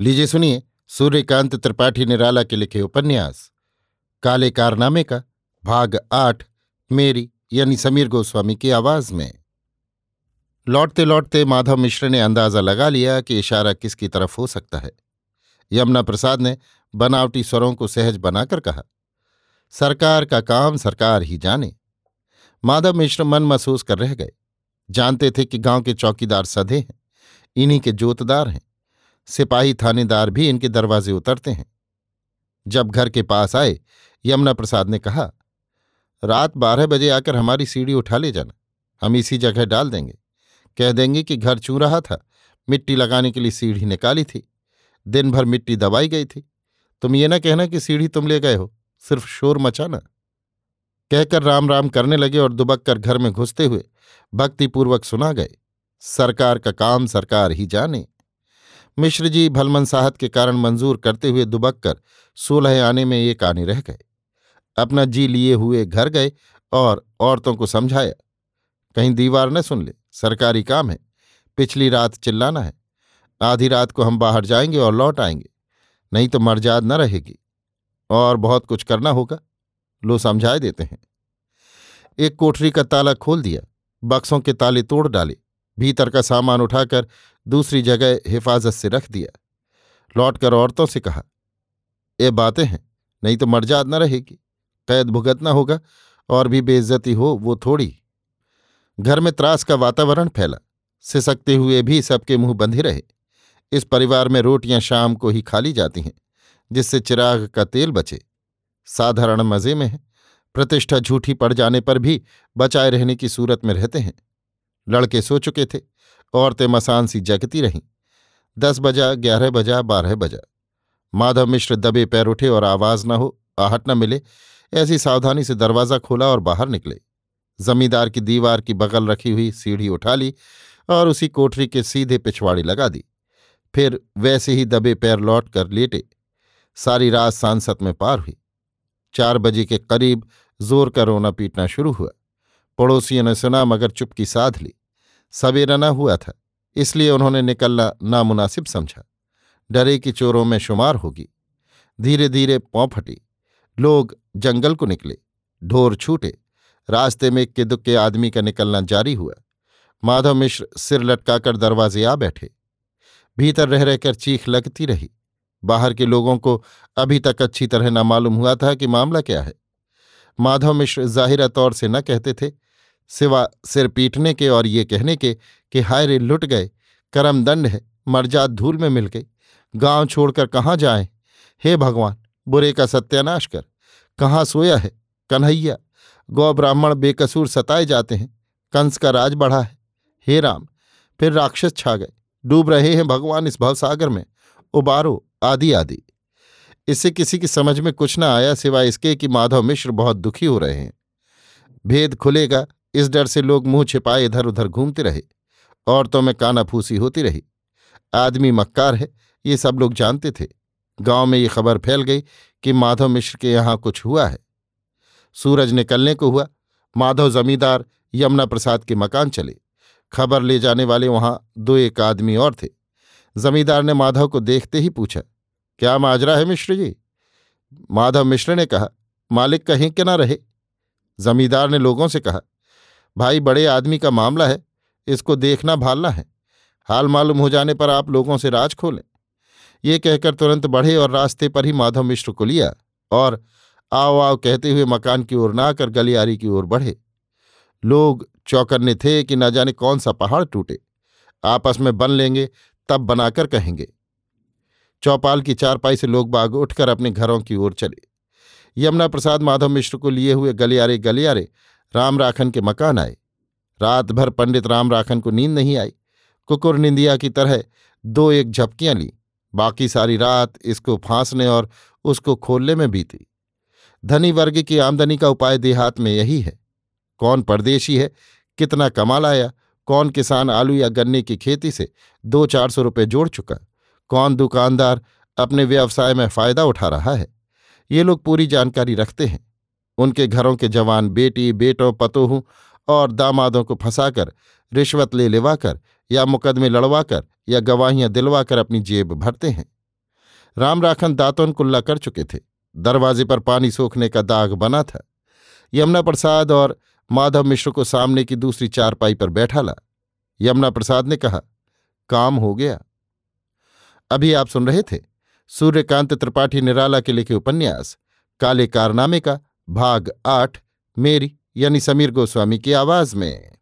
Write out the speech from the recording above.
लीजिए सुनिए, सूर्यकांत त्रिपाठी निराला के लिखे उपन्यास। काले कारनामे का, भाग आठ, मेरी, यानी समीर गोस्वामी की आवाज़ में। लौटते लौटते माधव मिश्र ने अंदाज़ा लगा लिया कि इशारा किसकी तरफ़ हो सकता है। यमुना प्रसाद ने बनावटी स्वरों को सहज बनाकर कहा, सरकार का काम सरकार ही जाने। माधव मिश्र मन महसूस कर रह गए। जानते थे कि गाँव के चौकीदार सधे हैं, इन्हीं के जोतदार हैं। सिपाही थानेदार भी इनके दरवाजे उतरते हैं। जब घर के पास आए यमुना प्रसाद ने कहा, रात बारह बजे आकर हमारी सीढ़ी उठा ले जाना, हम इसी जगह डाल देंगे। कह देंगे कि घर चू रहा था, मिट्टी लगाने के लिए सीढ़ी निकाली थी दिन भर मिट्टी दबाई गई थी। तुम ये ना कहना कि सीढ़ी तुम ले गए हो, सिर्फ़ शोर मचाना। कहकर राम राम करने लगे और दुबक कर घर में घुसते हुए भक्तिपूर्वक सुना गए, सरकार का काम सरकार ही जाने। मिश्र जी भलमनसाहत के कारण मंजूर करते हुए दुबक कर सोलह आने में एक आने रह गए। अपना जी लिए हुए घर गए और औरतों को समझाया, कहीं दीवार न सुन ले, सरकारी काम है, पिछली रात चिल्लाना है, आधी रात को हम बाहर जाएँगे और लौट आएँगे, नहीं तो मर्जाद न रहेगी, और बहुत कुछ करना होगा, लो समझाए देते हैं। एक कोठरी का ताला खोल दिया, बक्सों के ताले तोड़ डाले भीतर का सामान उठाकर दूसरी जगह हिफाजत से रख दिया। लौटकर औरतों से कहा, ये बातें हैं, नहीं तो मर्जाद न रहेगी। कैद भुगतना होगा और भी बेइज्जती हो वो थोड़ी। घर में त्रास का वातावरण फैला। सिसकते हुए भी सबके मुँह बंधे रहे। इस परिवार में रोटियाँ शाम को ही खाली जाती हैं, जिससे चिराग का तेल बचे। साधारण मज़े में है। प्रतिष्ठा झूठी पड़ जाने पर भी बचाए रहने की सूरत में रहते हैं। लड़के सो चुके थे, औरतें मसान सी जगती रहीं। दस बजा, ग्यारह बजा, बारह बजा। माधव मिश्र दबे पैर उठे और आवाज़ न हो, आहट न मिले, ऐसी सावधानी से दरवाज़ा खोला और बाहर निकले। जमींदार की दीवार की बगल रखी हुई सीढ़ी उठा ली और उसी कोठरी के सीधे पिछवाड़ी लगा दी। फिर वैसे ही दबे पैर लौट कर लेटे। सारी रात सांसत में पार हुई। चार बजे के करीब ज़ोर का रोना पीटना शुरू हुआ। पड़ोसियों ने सुना, मगर चुपकी साध ली। सवेरा न हुआ था, इसलिए उन्होंने निकलना नामुनासिब समझा। डरे कि चोरों में शुमार होगी। धीरे धीरे पौ फटी। लोग जंगल को निकले, ढोर छूटे। रास्ते में इक्के दुक्के आदमी का निकलना जारी हुआ। माधव मिश्र सिर लटकाकर दरवाजे आ बैठे। भीतर रह रहकर चीख लगती रही। बाहर के लोगों को अभी तक अच्छी तरह न मालूम हुआ था कि मामला क्या है। माधव मिश्र जाहिरा तौर से न कहते थे सिवा सिर पीटने के और ये कहने के कि हाय रे लुट गए करम दंड है मर्जाद धूल में मिल गई। गाँव छोड़कर कहाँ जाए? हे भगवान, बुरे का सत्यानाश कर। कहाँ सोया है? कन्हैया, गौ ब्राह्मण बेकसूर सताए जाते हैं, कंस का राज बढ़ा है। हे राम, फिर राक्षस छा गए। डूब रहे हैं भगवान इस भवसागर में। उबारो, आदि आदि। इससे किसी की समझ में कुछ न आया सिवाय इसके कि माधव मिश्र बहुत दुखी हो रहे हैं। भेद खुलेगा इस डर से लोग मुँह छिपाए इधर उधर घूमते रहे औरतों में कानाफूसी होती रही। आदमी मक्कार है, ये सब लोग जानते थे। गाँव में ये खबर फैल गई कि माधव मिश्र के यहाँ कुछ हुआ है। सूरज निकलने को हुआ। माधव जमींदार यमुना प्रसाद के मकान चले। खबर ले जाने वाले वहाँ दो एक आदमी और थे। जमींदार ने माधव को देखते ही पूछा, क्या माजरा है मिश्र जी? माधव मिश्र ने कहा, मालिक कहीं के ना रहे। जमींदार ने लोगों से कहा भाई, बड़े आदमी का मामला है। इसको देखना भालना है। हाल मालूम हो जाने पर आप लोगों से राज खोलें। ये कहकर तुरंत बढ़े और रास्ते पर ही माधव मिश्र को लिया और आओ आओ कहते हुए मकान की ओर ना कर गलियारी की ओर बढ़े। लोग चौकन्ने थे कि न जाने कौन सा पहाड़ टूटे। आपस में बन लेंगे, तब बनाकर कहेंगे। चौपाल की चारपाई से लोग बाग उठकर अपने घरों की ओर चले। यमुना प्रसाद माधव मिश्र को लिए हुए गलियारे गलियारे राम राखन के मकान आए। रात भर पंडित राम राखन को नींद नहीं आई। कुकुर निंदिया की तरह दो एक झपकियाँ ली। बाकी सारी रात इसको फांसने और उसको खोलने में बीती। धनी वर्ग की आमदनी का उपाय देहात में यही है। कौन परदेशी है? कितना कमा लाया कौन किसान आलू या गन्ने की खेती से दो चार सौ रुपये जोड़ चुका? कौन दुकानदार अपने व्यवसाय में फ़ायदा उठा रहा है? ये लोग पूरी जानकारी रखते हैं। उनके घरों के जवान बेटी, बेटों, पतोहों और दामादों को फंसाकर, रिश्वत ले लेवाकर या मुकदमे लड़वाकर या गवाहियाँ दिलवाकर अपनी जेब भरते हैं। राम राखन दातों कुल्ला कर चुके थे। दरवाजे पर पानी सोखने का दाग बना था। यमुना प्रसाद और माधव मिश्र को सामने की दूसरी चारपाई पर बैठा ला। यमुना प्रसाद ने कहा, काम हो गया। अभी आप सुन रहे थे सूर्यकांत त्रिपाठी निराला के लिखे उपन्यास, काले कारनामे का भाग आठ मेरी यानी समीर गोस्वामी की आवाज़ में।